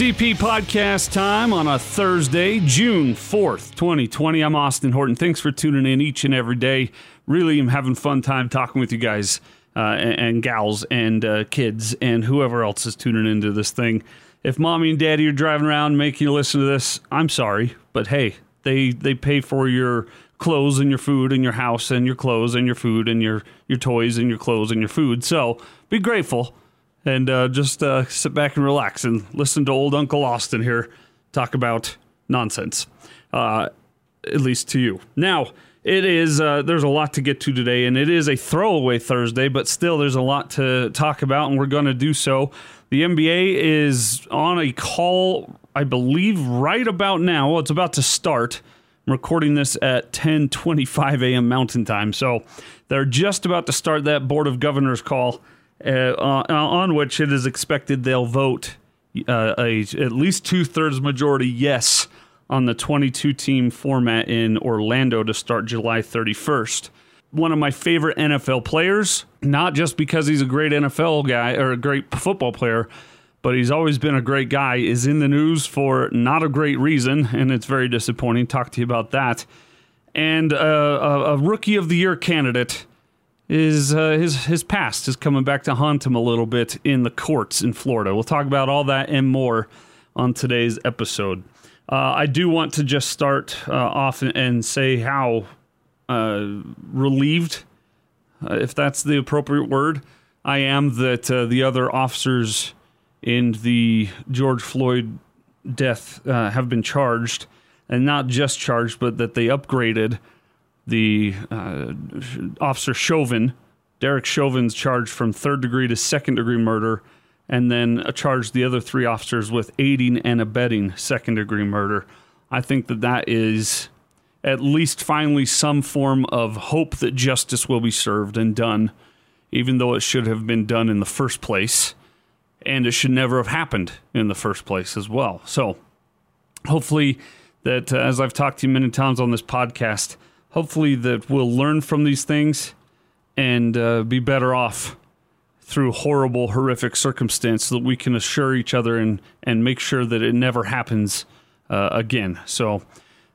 EP podcast time on a Thursday, June 4th, 2020. I'm Austin Horton. Thanks for tuning in each and every day. Really I'm having fun time talking with you guys uh, and, and, gals and uh, kids and whoever else is tuning into this thing. If mommy and daddy are driving around making you listen to this, I'm sorry, but hey, they they pay for your clothes and your food and your house and your clothes and your food and your your toys and your clothes and your food. So be grateful and uh, just uh, sit back and relax and listen to old Uncle Austin here talk about nonsense, uh, at least to you. Now, it is, uh, there's a lot to get to today, and it is a throwaway Thursday, but still there's a lot to talk about, and we're going to do so. The NBA is on a call, I believe, right about now. Well, it's about to start. I'm recording this at 10:25 a.m. Mountain Time, so they're just about to start that Board of Governors call uh, on which it is expected they'll vote uh, a at least two thirds majority yes on the 22 team format in Orlando to start July 31st. One of my favorite NFL players, not just because he's a great NFL guy or a great football player, but he's always been a great guy, is in the news for not a great reason, and it's very disappointing. Talk to you about that. And uh, a, a rookie of the year candidate is uh, his his past is coming back to haunt him a little bit in the courts in Florida. We'll talk about all that and more on today's episode. Uh, I do want to just start uh, off and say how uh, relieved, uh, if that's the appropriate word, I am that uh, the other officers in the George Floyd death have been charged, and not just charged, but that they upgraded the uh, officer Chauvin, Derek Chauvin's charged from third degree to second degree murder, and then charged the other three officers with aiding and abetting second degree murder. I think that that is at least finally some form of hope that justice will be served and done, even though it should have been done in the first place. And it should never have happened in the first place as well. So, hopefully, that uh, as I've talked to you many times on this podcast, hopefully that we'll learn from these things and uh, be better off through horrible, horrific circumstance so that we can assure each other and, and make sure that it never happens uh, again. So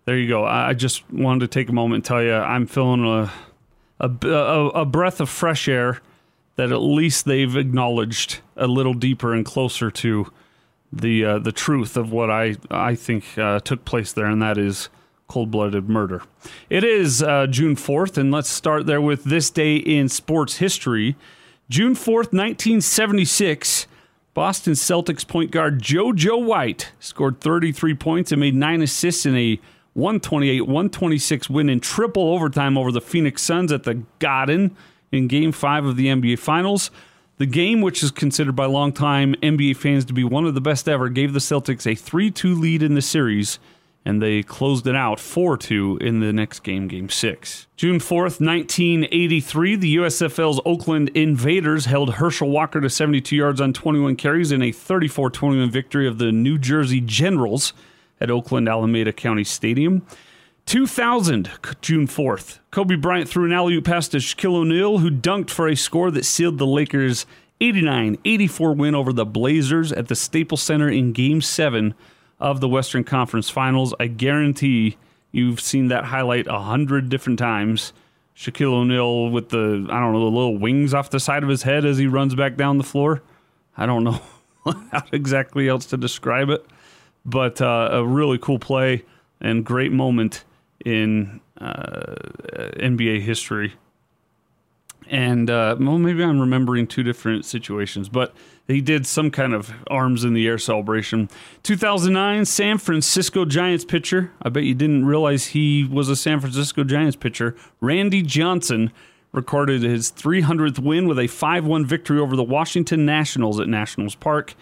there you go. I just wanted to take a moment and tell you I'm feeling a, a, a, a breath of fresh air that at least they've acknowledged a little deeper and closer to the uh, the truth of what I I think uh, took place there, and that is cold blooded murder. It is uh, June 4th, and let's start there with this day in sports history. June 4th, 1976, Boston Celtics point guard JoJo White scored 33 points and made nine assists in a 128 126 win in triple overtime over the Phoenix Suns at the Garden in game five of the NBA Finals. The game, which is considered by longtime NBA fans to be one of the best ever, gave the Celtics a 3 2 lead in the series and they closed it out 4 2 in the next game, Game 6. June 4th, 1983, the USFL's Oakland Invaders held Herschel Walker to 72 yards on 21 carries in a 34 21 victory of the New Jersey Generals at Oakland Alameda County Stadium. 2000, June 4th, Kobe Bryant threw an alley oop pass to Shaquille O'Neal, who dunked for a score that sealed the Lakers' 89 84 win over the Blazers at the Staples Center in Game 7 of the Western Conference Finals. I guarantee you've seen that highlight a hundred different times. Shaquille O'Neal with the I don't know the little wings off the side of his head as he runs back down the floor. I don't know how exactly else to describe it, but uh, a really cool play and great moment in uh, NBA history. And uh, well, maybe I'm remembering two different situations, but he did some kind of arms in the air celebration. 2009 San Francisco Giants pitcher. I bet you didn't realize he was a San Francisco Giants pitcher. Randy Johnson recorded his 300th win with a 5 1 victory over the Washington Nationals at Nationals Park.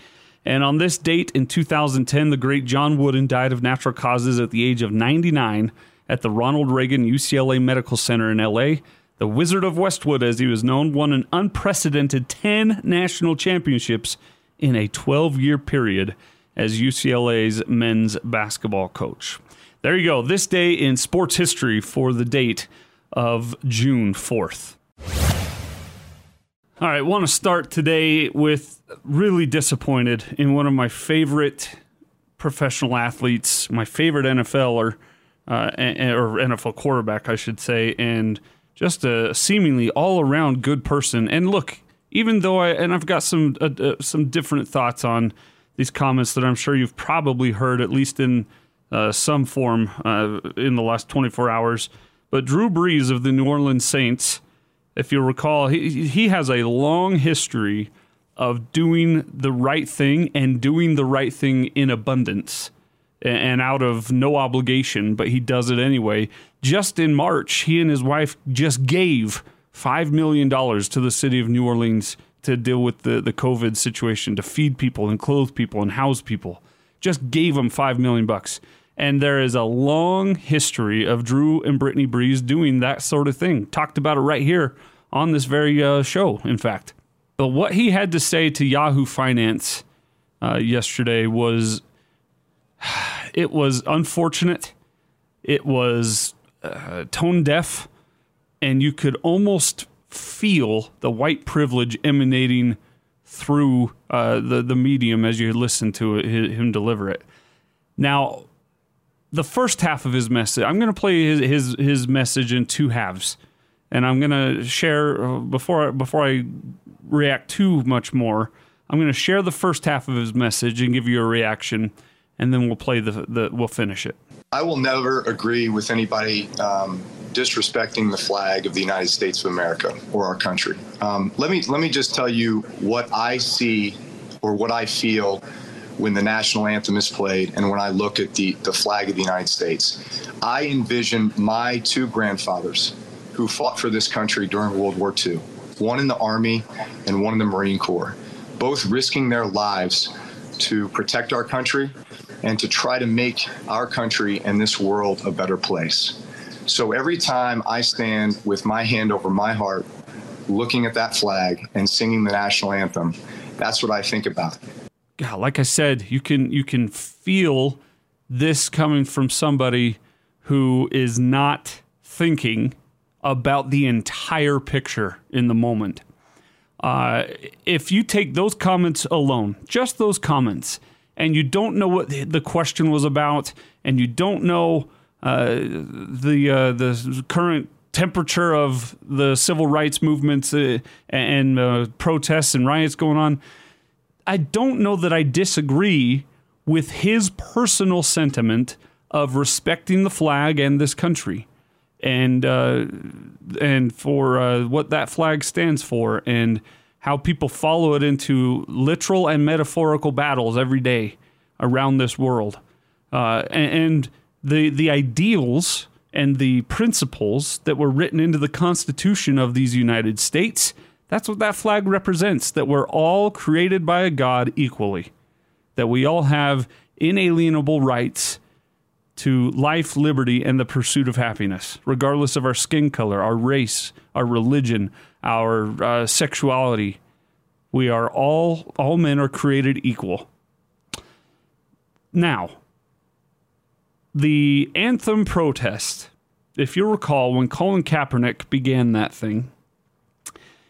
And on this date in 2010, the great John Wooden died of natural causes at the age of 99 at the Ronald Reagan UCLA Medical Center in LA. The Wizard of Westwood, as he was known, won an unprecedented 10 national championships in a 12 year period as UCLA's men's basketball coach. There you go. This day in sports history for the date of June 4th. All right, want to start today with really disappointed in one of my favorite professional athletes, my favorite NFLer, uh, or NFL quarterback, I should say, and just a seemingly all around good person. And look, even though I and I've got some uh, uh, some different thoughts on these comments that I'm sure you've probably heard at least in uh, some form uh, in the last 24 hours. But Drew Brees of the New Orleans Saints, if you recall, he he has a long history of doing the right thing and doing the right thing in abundance and out of no obligation, but he does it anyway. Just in March, he and his wife just gave $5 million to the city of New Orleans to deal with the, the COVID situation, to feed people and clothe people and house people. Just gave them 5 million bucks. And there is a long history of Drew and Brittany Brees doing that sort of thing. Talked about it right here on this very uh, show, in fact. But what he had to say to Yahoo Finance uh, yesterday was it was unfortunate. It was uh, tone deaf, and you could almost feel the white privilege emanating through uh, the the medium as you listen to it, him deliver it. Now, the first half of his message, I'm going to play his, his his message in two halves, and I'm going to share uh, before before I react too much more. I'm going to share the first half of his message and give you a reaction, and then we'll play the, the we'll finish it. I will never agree with anybody um, disrespecting the flag of the United States of America or our country. Um, let me let me just tell you what I see or what I feel when the national anthem is played and when I look at the, the flag of the United States. I envision my two grandfathers who fought for this country during World War II one in the Army and one in the Marine Corps, both risking their lives to protect our country and to try to make our country and this world a better place. So every time I stand with my hand over my heart, looking at that flag and singing the national anthem, that's what I think about. God, like I said, you can you can feel this coming from somebody who is not thinking about the entire picture in the moment. Uh, if you take those comments alone, just those comments, and you don't know what the question was about, and you don't know uh, the uh, the current temperature of the civil rights movements uh, and uh, protests and riots going on, I don't know that I disagree with his personal sentiment of respecting the flag and this country and uh, and for uh, what that flag stands for and how people follow it into literal and metaphorical battles every day around this world uh, and, and, the the ideals and the principles that were written into the Constitution of these United States. That's what that flag represents. That we're all created by a God equally. That we all have inalienable rights to life, liberty, and the pursuit of happiness, regardless of our skin color, our race, our religion, our uh, sexuality. We are all, all men are created equal. Now, the anthem protest, if you recall, when Colin Kaepernick began that thing,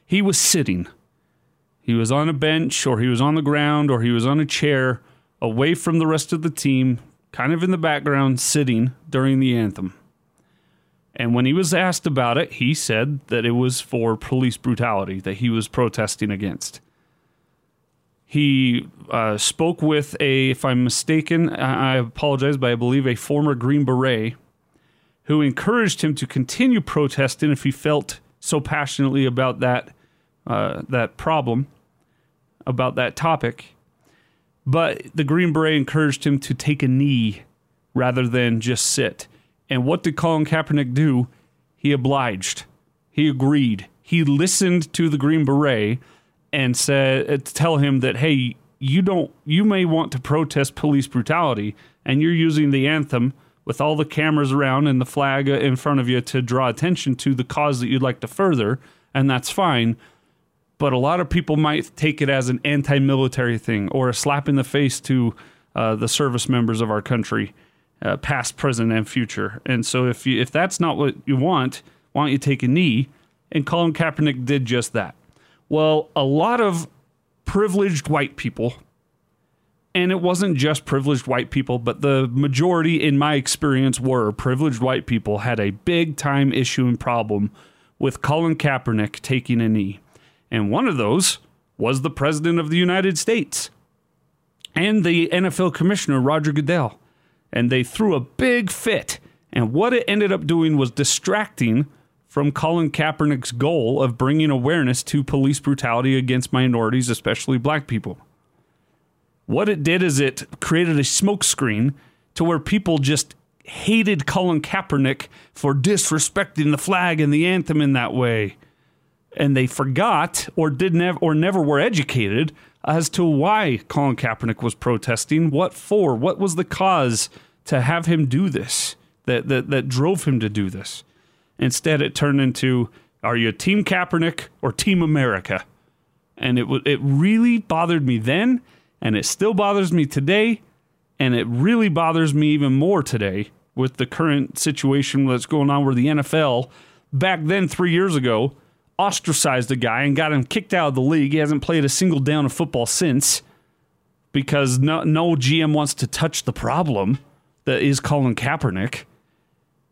he was sitting. He was on a bench, or he was on the ground, or he was on a chair away from the rest of the team, kind of in the background, sitting during the anthem. And when he was asked about it, he said that it was for police brutality that he was protesting against. He uh, spoke with a, if I'm mistaken, I apologize, but I believe a former Green Beret who encouraged him to continue protesting if he felt so passionately about that uh, that problem, about that topic. But the Green Beret encouraged him to take a knee rather than just sit. And what did Colin Kaepernick do? He obliged. He agreed. He listened to the Green Beret and said, uh, tell him that, hey, you don't, you may want to protest police brutality, and you're using the anthem with all the cameras around and the flag in front of you to draw attention to the cause that you'd like to further, and that's fine but a lot of people might take it as an anti-military thing or a slap in the face to uh, the service members of our country, uh, past, present, and future. And so, if you, if that's not what you want, why don't you take a knee? And Colin Kaepernick did just that. Well, a lot of privileged white people and it wasn't just privileged white people, but the majority, in my experience, were privileged white people had a big time issue and problem with Colin Kaepernick taking a knee. And one of those was the President of the United States and the NFL Commissioner, Roger Goodell. And they threw a big fit. And what it ended up doing was distracting from Colin Kaepernick's goal of bringing awareness to police brutality against minorities, especially black people. What it did is it created a smokescreen to where people just hated Colin Kaepernick for disrespecting the flag and the anthem in that way. And they forgot or did never or never were educated as to why Colin Kaepernick was protesting, what for, what was the cause to have him do this, that that, that drove him to do this. Instead, it turned into are you Team Kaepernick or Team America? And it it really bothered me then, and it still bothers me today, and it really bothers me even more today with the current situation that's going on where the NFL back then 3 years ago ostracized a guy and got him kicked out of the league. He hasn't played a single down of football since because no no GM wants to touch the problem that is Colin Kaepernick.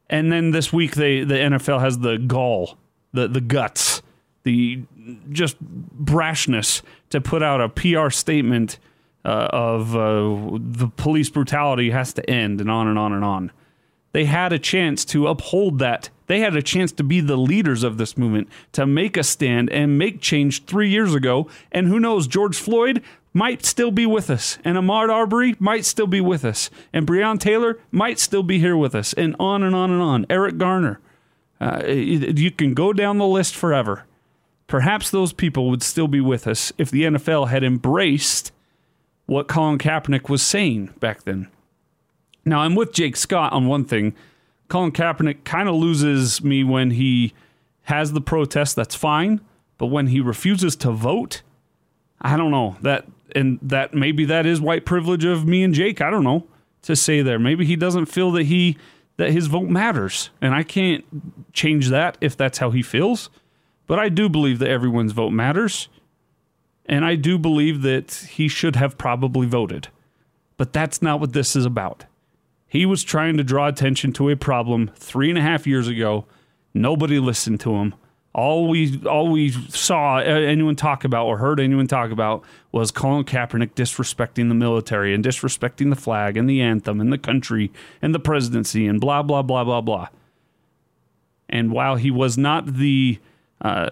And then this week, they the NFL has the gall, the the guts, the just brashness to put out a PR statement uh, of uh, the police brutality has to end, and on and on and on. They had a chance to uphold that. They had a chance to be the leaders of this movement, to make a stand and make change three years ago. And who knows, George Floyd might still be with us, and Ahmaud Arbery might still be with us, and Breonna Taylor might still be here with us, and on and on and on. Eric Garner. Uh, you can go down the list forever. Perhaps those people would still be with us if the NFL had embraced what Colin Kaepernick was saying back then. Now, I'm with Jake Scott on one thing. Colin Kaepernick kind of loses me when he has the protest, that's fine. But when he refuses to vote, I don't know. That and that maybe that is white privilege of me and Jake. I don't know to say there. Maybe he doesn't feel that he that his vote matters, and I can't change that if that's how he feels. But I do believe that everyone's vote matters, and I do believe that he should have probably voted. But that's not what this is about. He was trying to draw attention to a problem three and a half years ago. Nobody listened to him all we all we saw anyone talk about or heard anyone talk about was Colin Kaepernick disrespecting the military and disrespecting the flag and the anthem and the country and the presidency and blah blah blah blah blah. And while he was not the uh,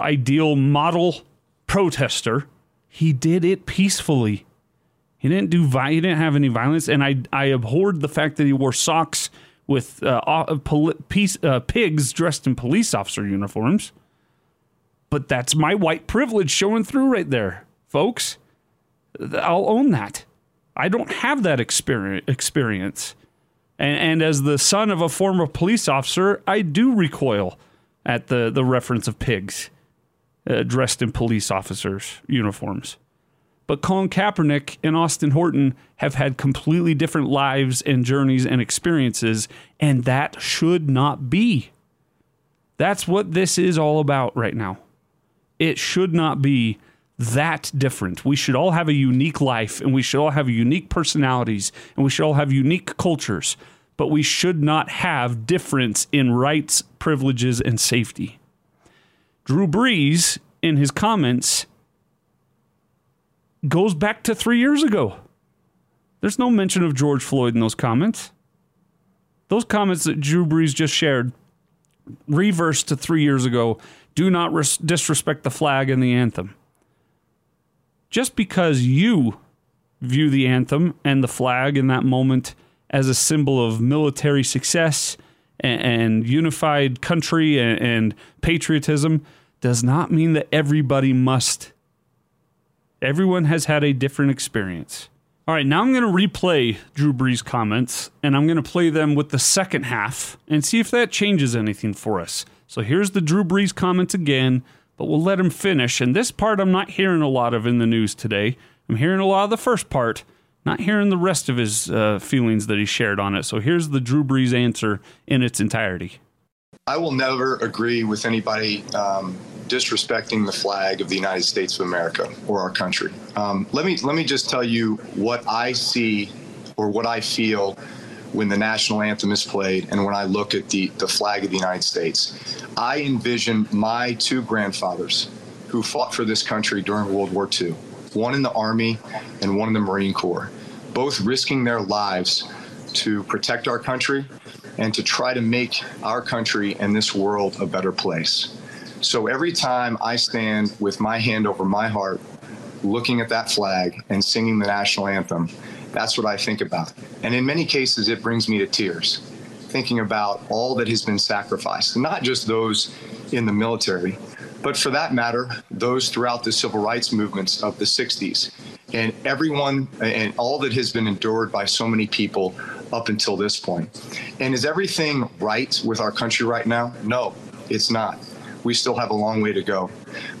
ideal model protester, he did it peacefully. He didn't do he didn't have any violence, and I I abhorred the fact that he wore socks with uh, poli- piece, uh, pigs dressed in police officer uniforms. But that's my white privilege showing through right there, folks. I'll own that. I don't have that experience. And, and as the son of a former police officer, I do recoil at the, the reference of pigs uh, dressed in police officers' uniforms. But Colin Kaepernick and Austin Horton have had completely different lives and journeys and experiences, and that should not be. That's what this is all about right now. It should not be that different. We should all have a unique life and we should all have unique personalities and we should all have unique cultures, but we should not have difference in rights, privileges, and safety. Drew Brees, in his comments, goes back to three years ago. There's no mention of George Floyd in those comments. Those comments that Drew Brees just shared reverse to three years ago. Do not res- disrespect the flag and the anthem. Just because you view the anthem and the flag in that moment as a symbol of military success and, and unified country and, and patriotism does not mean that everybody must Everyone has had a different experience. All right, now I'm going to replay Drew Brees' comments, and I'm going to play them with the second half and see if that changes anything for us. So here's the Drew Brees comments again, but we'll let him finish. And this part I'm not hearing a lot of in the news today. I'm hearing a lot of the first part, not hearing the rest of his uh, feelings that he shared on it. So here's the Drew Brees answer in its entirety. I will never agree with anybody um, disrespecting the flag of the United States of America or our country. Um, let me let me just tell you what I see or what I feel when the national anthem is played and when I look at the, the flag of the United States. I envision my two grandfathers who fought for this country during World War II, one in the Army and one in the Marine Corps, both risking their lives to protect our country and to try to make our country and this world a better place. So every time I stand with my hand over my heart, looking at that flag and singing the national anthem, that's what I think about. And in many cases, it brings me to tears, thinking about all that has been sacrificed, not just those in the military, but for that matter, those throughout the civil rights movements of the 60s and everyone and all that has been endured by so many people up until this point. And is everything right with our country right now? No, it's not. We still have a long way to go.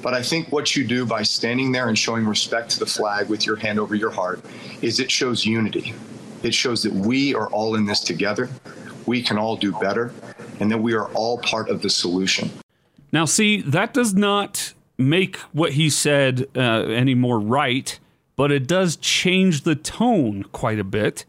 But I think what you do by standing there and showing respect to the flag with your hand over your heart is it shows unity. It shows that we are all in this together. We can all do better and that we are all part of the solution. Now, see, that does not make what he said uh, any more right, but it does change the tone quite a bit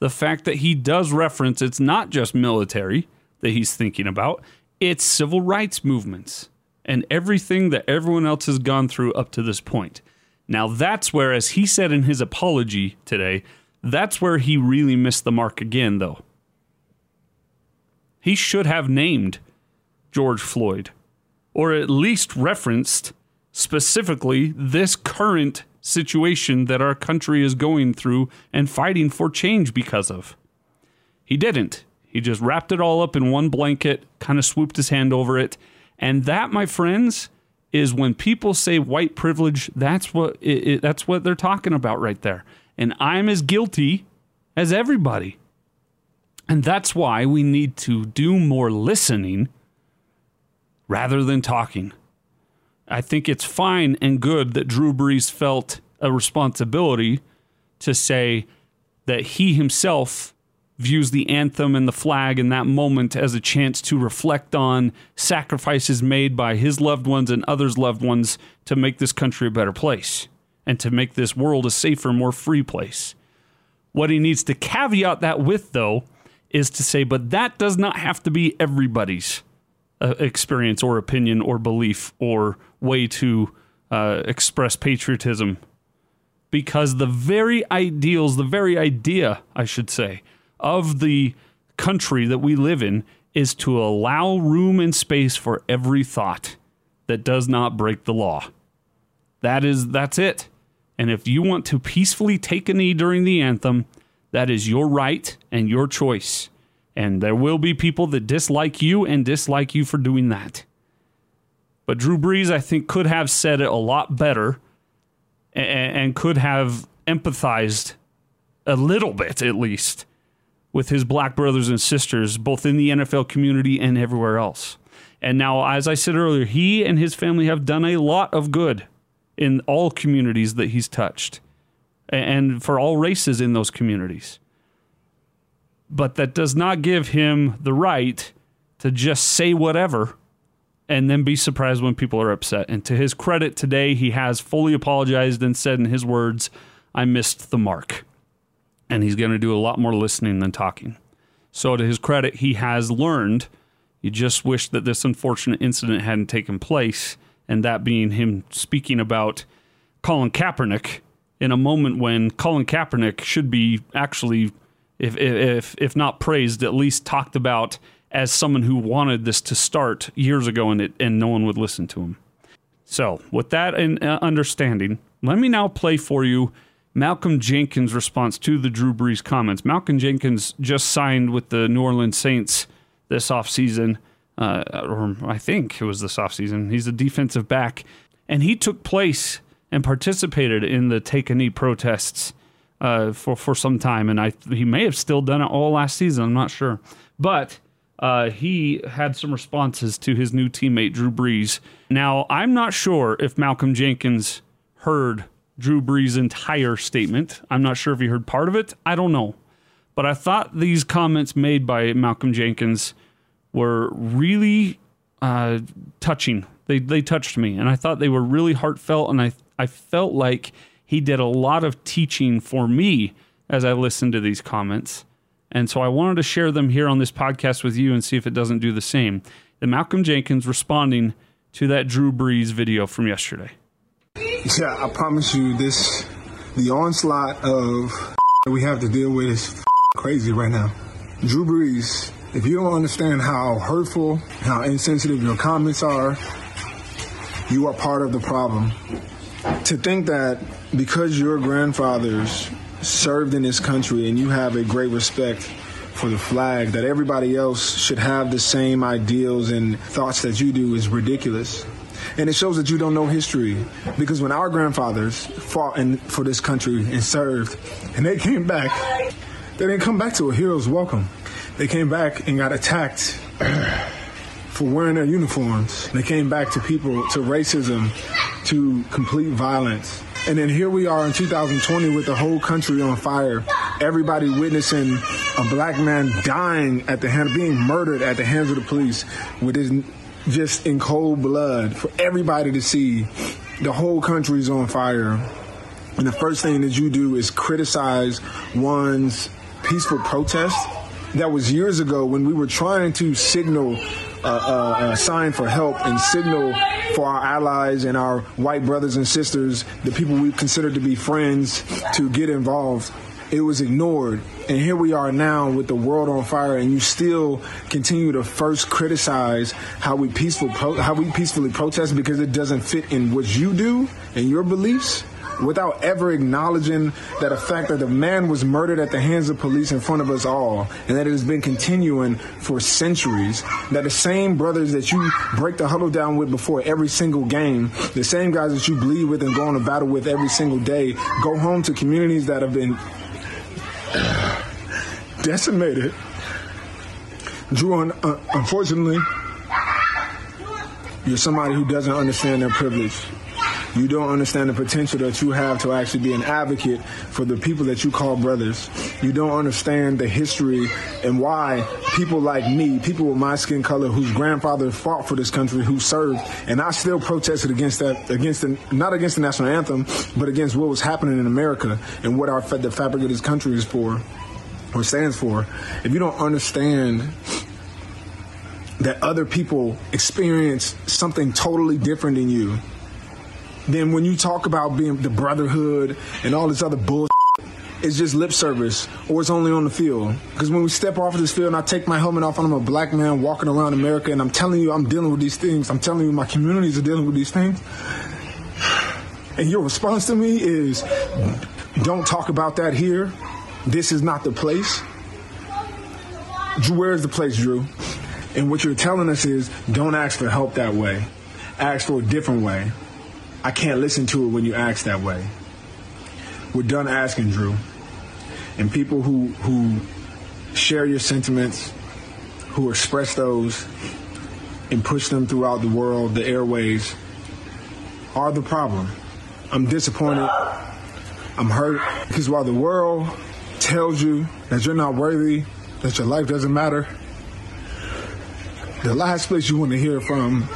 the fact that he does reference it's not just military that he's thinking about, it's civil rights movements and everything that everyone else has gone through up to this point. Now, that's where, as he said in his apology today, that's where he really missed the mark again, though. He should have named George Floyd, or at least referenced specifically this current situation that our country is going through and fighting for change because of. He didn't. He just wrapped it all up in one blanket, kind of swooped his hand over it. And that, my friends, is when people say white privilege, that's what it, it, that's what they're talking about right there. And I'm as guilty as everybody. And that's why we need to do more listening rather than talking. I think it's fine and good that Drew Brees felt a responsibility to say that he himself views the anthem and the flag in that moment as a chance to reflect on sacrifices made by his loved ones and others' loved ones to make this country a better place and to make this world a safer, more free place. What he needs to caveat that with, though, is to say, but that does not have to be everybody's uh, experience or opinion or belief or way to uh, express patriotism because the very ideals, the very idea, I should say, of the country that we live in is to allow room and space for every thought that does not break the law. That is that's it. And if you want to peacefully take a knee during the anthem, that is your right and your choice. And there will be people that dislike you and dislike you for doing that. But Drew Brees, I think, could have said it a lot better and, and could have empathized a little bit, at least, with his black brothers and sisters, both in the NFL community and everywhere else. And now, as I said earlier, he and his family have done a lot of good in all communities that he's touched and for all races in those communities. But that does not give him the right to just say whatever and then be surprised when people are upset. And to his credit today, he has fully apologized and said in his words, I missed the mark. And he's going to do a lot more listening than talking. So, to his credit, he has learned. You just wish that this unfortunate incident hadn't taken place, and that being him speaking about Colin Kaepernick in a moment when Colin Kaepernick should be actually, if if if not praised, at least talked about as someone who wanted this to start years ago and it and no one would listen to him. So, with that in uh, understanding, let me now play for you Malcolm Jenkins' response to the Drew Brees comments. Malcolm Jenkins just signed with the New Orleans Saints this offseason, uh, or I think it was this offseason. He's a defensive back, and he took place and participated in the take a knee protests uh, for for some time, and I he may have still done it all last season. I'm not sure, but uh, he had some responses to his new teammate, Drew Brees. Now, I'm not sure if Malcolm Jenkins heard Drew Brees' entire statement. I'm not sure if he heard part of it. I don't know. But I thought these comments made by Malcolm Jenkins were really uh, touching. They they touched me, and I thought they were really heartfelt, and I I felt like he did a lot of teaching for me as I listened to these comments. And so I wanted to share them here on this podcast with you and see if it doesn't do the same. The Malcolm Jenkins responding to that Drew Brees video from yesterday. Yeah, I promise you, this the onslaught of that we have to deal with is crazy right now. Drew Brees, if you don't understand how hurtful, how insensitive your comments are, you are part of the problem. To think that because your grandfathers served in this country and you have a great respect for the flag, that everybody else should have the same ideals and thoughts that you do is ridiculous. And it shows that you don't know history. Because when our grandfathers fought in, for this country and served, and they came back, they didn't come back to a hero's welcome. They came back and got attacked for wearing their uniforms. They came back to people, to racism, to complete violence. And then here we are in 2020 with the whole country on fire. Everybody witnessing a black man dying at the hand, being murdered at the hands of the police with his just in cold blood for everybody to see. The whole country's on fire. And the first thing that you do is criticize one's peaceful protest. That was years ago when we were trying to signal uh, uh, a sign for help and signal for our allies and our white brothers and sisters, the people we consider to be friends, to get involved. It was ignored. And here we are now with the world on fire, and you still continue to first criticize how we peaceful pro- how we peacefully protest because it doesn't fit in what you do and your beliefs without ever acknowledging that the fact that the man was murdered at the hands of police in front of us all, and that it has been continuing for centuries. That the same brothers that you break the huddle down with before every single game, the same guys that you bleed with and go on a battle with every single day, go home to communities that have been decimated. Drew, uh, unfortunately, you're somebody who doesn't understand their privilege you don't understand the potential that you have to actually be an advocate for the people that you call brothers. You don't understand the history and why people like me, people with my skin color, whose grandfather fought for this country, who served, and I still protested against that, against the, not against the national anthem, but against what was happening in America and what our the fabric of this country is for or stands for. If you don't understand that other people experience something totally different than you, then when you talk about being the brotherhood and all this other bullshit, it's just lip service or it's only on the field. Because when we step off of this field and I take my helmet off and I'm a black man walking around America and I'm telling you I'm dealing with these things, I'm telling you my communities are dealing with these things. And your response to me is don't talk about that here. This is not the place. Where is the place, Drew? And what you're telling us is don't ask for help that way. Ask for a different way. I can't listen to it when you ask that way. We're done asking, Drew. And people who who share your sentiments, who express those and push them throughout the world, the airways, are the problem. I'm disappointed. I'm hurt because while the world tells you that you're not worthy, that your life doesn't matter, the last place you want to hear from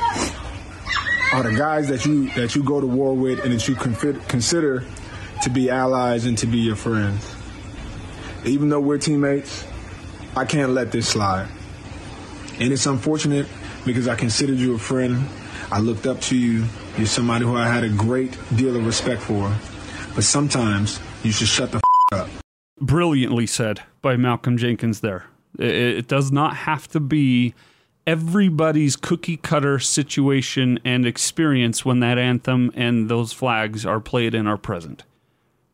are the guys that you that you go to war with and that you consider to be allies and to be your friends. Even though we're teammates, I can't let this slide. And it's unfortunate because I considered you a friend. I looked up to you. You're somebody who I had a great deal of respect for. But sometimes you should shut the. Brilliantly said by Malcolm Jenkins there. It, it does not have to be everybody's cookie cutter situation and experience when that anthem and those flags are played and are present.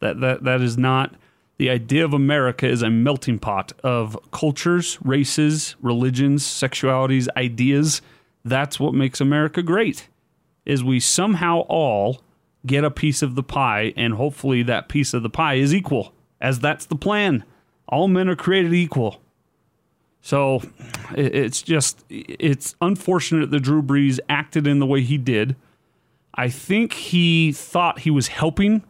That that that is not the idea of America is a melting pot of cultures, races, religions, sexualities, ideas. That's what makes America great. Is we somehow all get a piece of the pie and hopefully that piece of the pie is equal as that's the plan. All men are created equal. So it's just it's unfortunate that Drew Brees acted in the way he did. I think he thought he was helping,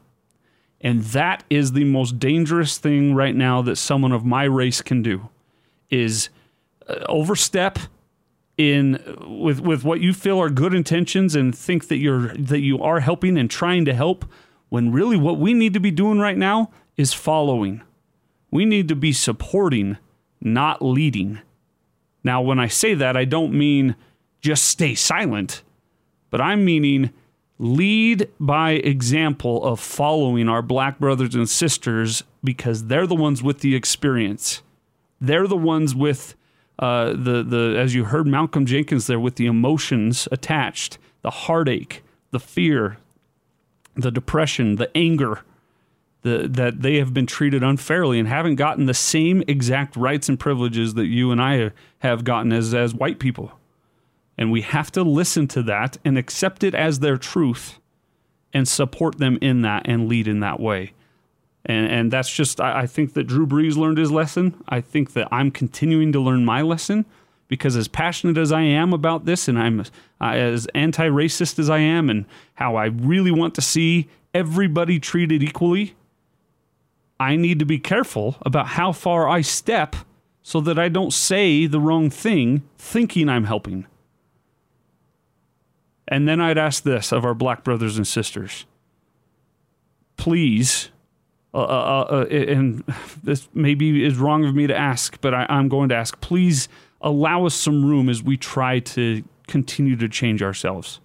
and that is the most dangerous thing right now that someone of my race can do is uh, overstep in with with what you feel are good intentions and think that you're that you are helping and trying to help when really what we need to be doing right now is following. We need to be supporting, not leading. Now, when I say that, I don't mean just stay silent, but I'm meaning lead by example of following our black brothers and sisters because they're the ones with the experience. They're the ones with uh, the the as you heard Malcolm Jenkins there with the emotions attached, the heartache, the fear, the depression, the anger, the, that they have been treated unfairly and haven't gotten the same exact rights and privileges that you and I have gotten as as white people. And we have to listen to that and accept it as their truth and support them in that and lead in that way. And, and that's just, I, I think that Drew Brees learned his lesson. I think that I'm continuing to learn my lesson because as passionate as I am about this and I'm as anti-racist as I am and how I really want to see everybody treated equally, I need to be careful about how far I step so that I don't say the wrong thing thinking I'm helping. And then I'd ask this of our black brothers and sisters. Please, uh, uh, uh, uh and this maybe is wrong of me to ask, but I, I'm going to ask, please allow us some room as we try to continue to change ourselves.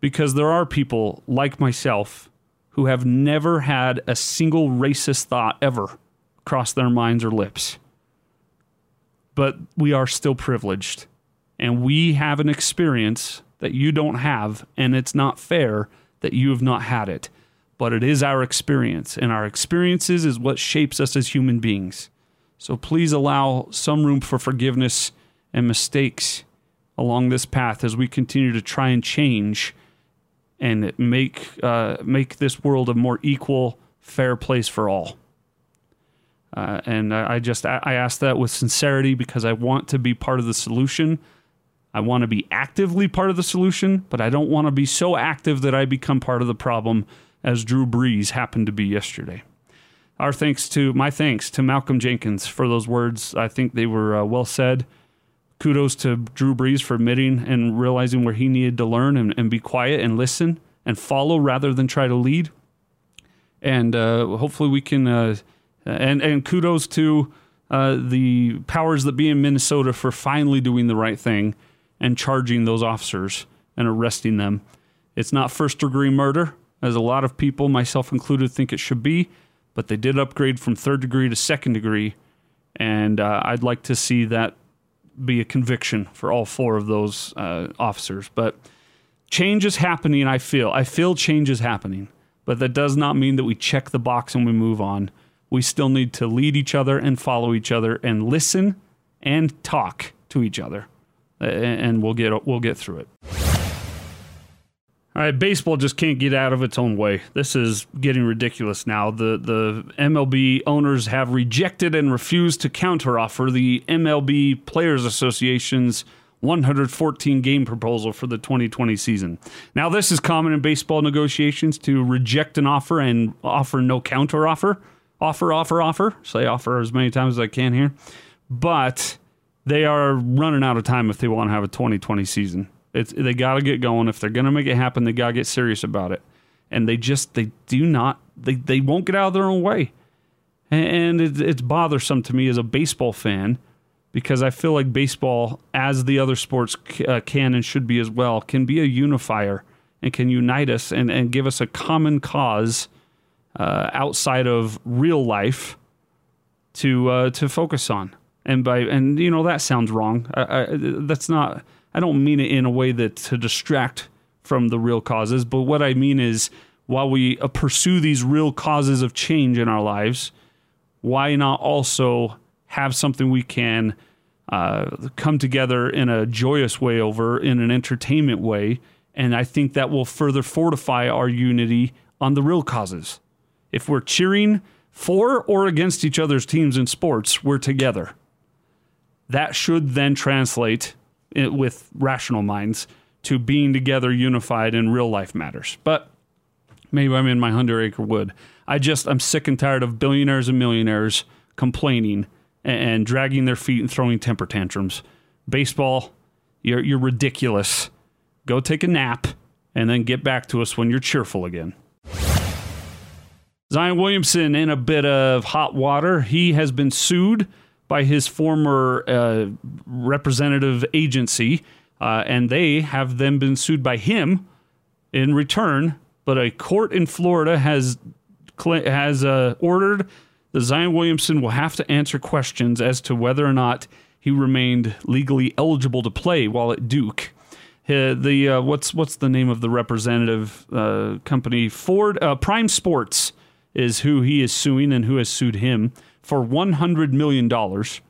Because there are people like myself who have never had a single racist thought ever cross their minds or lips. But we are still privileged and we have an experience that you don't have, and it's not fair that you have not had it. But it is our experience, and our experiences is what shapes us as human beings. So please allow some room for forgiveness and mistakes along this path as we continue to try and change and make uh, make this world a more equal, fair place for all. Uh, and I, I just I ask that with sincerity because I want to be part of the solution. I want to be actively part of the solution, but I don't want to be so active that I become part of the problem as Drew Brees happened to be yesterday. Our thanks to my thanks to Malcolm Jenkins for those words. I think they were uh, well said. Kudos to Drew Brees for admitting and realizing where he needed to learn and, and be quiet and listen and follow rather than try to lead. And uh, hopefully we can. Uh, and and kudos to uh, the powers that be in Minnesota for finally doing the right thing and charging those officers and arresting them. It's not first degree murder, as a lot of people, myself included, think it should be, but they did upgrade from third degree to second degree. And uh, I'd like to see that be a conviction for all four of those uh, officers. But change is happening, I feel. I feel change is happening. But that does not mean that we check the box and we move on. We still need to lead each other and follow each other and listen and talk to each other and we'll get we'll get through it. All right, baseball just can't get out of its own way. This is getting ridiculous now. The the MLB owners have rejected and refused to counteroffer the MLB Players Association's 114 game proposal for the 2020 season. Now, this is common in baseball negotiations to reject an offer and offer no counteroffer. Offer, offer, offer. Say offer as many times as I can here. But they are running out of time if they want to have a 2020 season. It's they got to get going. If they're going to make it happen, they got to get serious about it. And they just they do not they they won't get out of their own way. And it, it's bothersome to me as a baseball fan because I feel like baseball, as the other sports uh, can and should be as well, can be a unifier and can unite us and, and give us a common cause uh, outside of real life to uh, to focus on and by and you know that sounds wrong. I, I, that's not. I don't mean it in a way that to distract from the real causes, but what I mean is while we uh, pursue these real causes of change in our lives, why not also have something we can uh, come together in a joyous way over, in an entertainment way? And I think that will further fortify our unity on the real causes. If we're cheering for or against each other's teams in sports, we're together that should then translate with rational minds to being together unified in real life matters. But maybe I'm in my hundred acre wood. I just I'm sick and tired of billionaires and millionaires complaining and, and dragging their feet and throwing temper tantrums baseball, you're, you're ridiculous. Go take a nap and then get back to us when you're cheerful again. Zion Williamson in a bit of hot water. He has been sued by his former uh, representative agency, uh, and they have then been sued by him in return. But a court in Florida has has uh, ordered that Zion Williamson will have to answer questions as to whether or not he remained legally eligible to play while at Duke. Uh, the uh, what's what's the name of the representative uh, company? Ford Prime Sports is who he is suing and who has sued him for one hundred million dollars.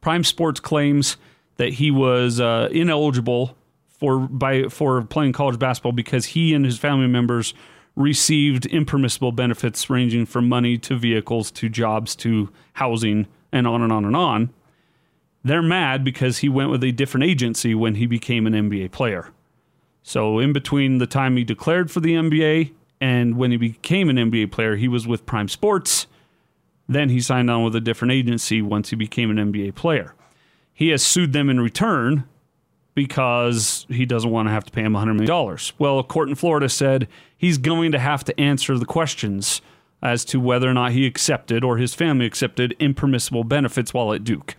Prime Sports claims that he was uh, ineligible for by for playing college basketball because he and his family members received impermissible benefits ranging from money to vehicles to jobs to housing and on and on and on. They're mad because he went with a different agency when he became an NBA player. So, in between the time he declared for the NBA and when he became an NBA player, he was with Prime Sports. Then he signed on with a different agency once he became an NBA player. He has sued them in return because he doesn't want to have to pay him $100 million. Well, a court in Florida said he's going to have to answer the questions as to whether or not he accepted or his family accepted impermissible benefits while at Duke.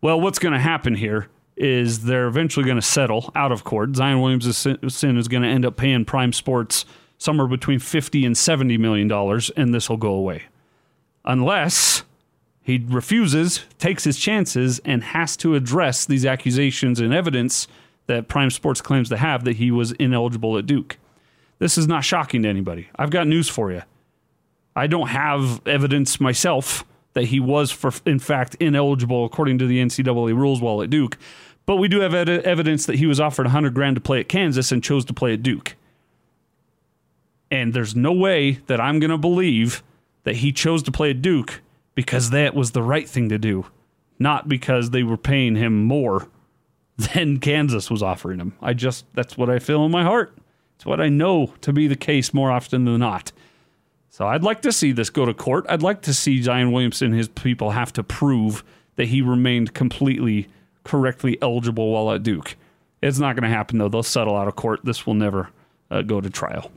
Well, what's going to happen here is they're eventually going to settle out of court. Zion Williams' Williamson is going to end up paying Prime Sports somewhere between 50 and 70 million dollars and this will go away. Unless he refuses, takes his chances and has to address these accusations and evidence that Prime Sports claims to have that he was ineligible at Duke. This is not shocking to anybody. I've got news for you. I don't have evidence myself that he was, for, in fact, ineligible according to the NCAA rules while at Duke. But we do have ed- evidence that he was offered 100 grand to play at Kansas and chose to play at Duke. And there's no way that I'm going to believe that he chose to play at Duke because that was the right thing to do, not because they were paying him more than Kansas was offering him. I just, that's what I feel in my heart. It's what I know to be the case more often than not. So I'd like to see this go to court. I'd like to see Zion Williamson and his people have to prove that he remained completely correctly eligible while at Duke. It's not going to happen though. They'll settle out of court. This will never uh, go to trial.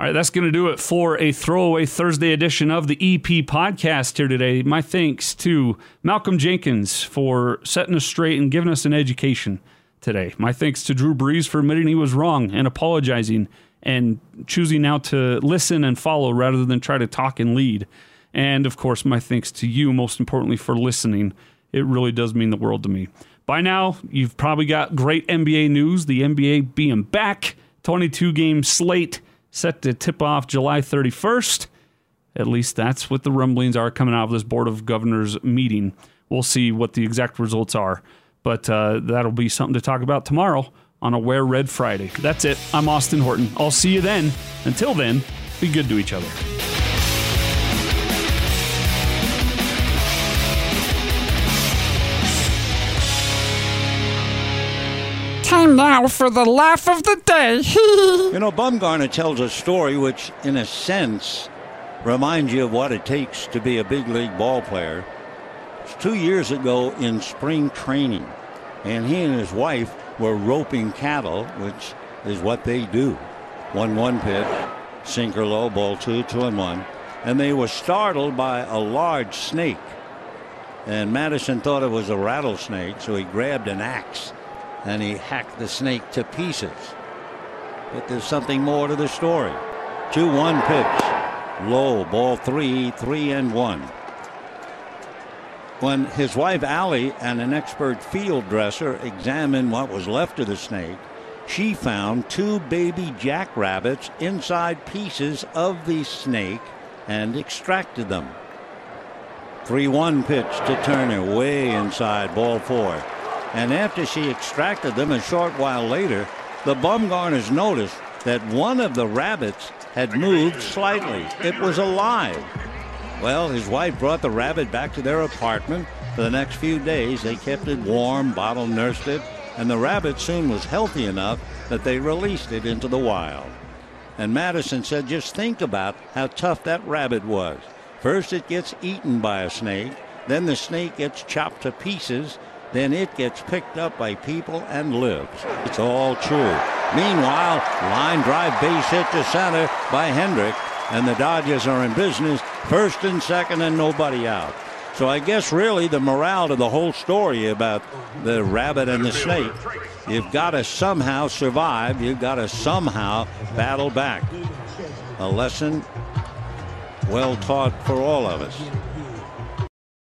All right, that's going to do it for a throwaway Thursday edition of the EP podcast here today. My thanks to Malcolm Jenkins for setting us straight and giving us an education today. My thanks to Drew Brees for admitting he was wrong and apologizing and choosing now to listen and follow rather than try to talk and lead. And of course, my thanks to you, most importantly, for listening. It really does mean the world to me. By now, you've probably got great NBA news. The NBA being back, 22 game slate set to tip off July 31st. At least that's what the rumblings are coming out of this Board of Governors meeting. We'll see what the exact results are, but uh, that'll be something to talk about tomorrow on a Wear Red Friday. That's it. I'm Austin Horton. I'll see you then. Until then, be good to each other. Time now for the laugh of the day. you know, Bumgarner tells a story which, in a sense, reminds you of what it takes to be a big league ball player. It's two years ago in spring training, and he and his wife were roping cattle, which is what they do. 1 1 pitch, sinker low, ball two, two and one. And they were startled by a large snake. And Madison thought it was a rattlesnake, so he grabbed an axe and he hacked the snake to pieces. But there's something more to the story. 2 1 pitch, low, ball three, three and one. When his wife Allie and an expert field dresser examined what was left of the snake, she found two baby jackrabbits inside pieces of the snake and extracted them. 3 1 pitch to Turner, way inside, ball four. And after she extracted them a short while later, the Bumgarners noticed that one of the rabbits had moved slightly. It was alive. Well, his wife brought the rabbit back to their apartment. For the next few days, they kept it warm, bottle nursed it, and the rabbit soon was healthy enough that they released it into the wild. And Madison said, just think about how tough that rabbit was. First, it gets eaten by a snake, then the snake gets chopped to pieces, then it gets picked up by people and lives. It's all true. Meanwhile, line drive base hit to center by Kendrick, and the Dodgers are in business, first and second, and nobody out. So I guess really the morale to the whole story about the rabbit and the snake, you've got to somehow survive. You've got to somehow battle back. A lesson well taught for all of us.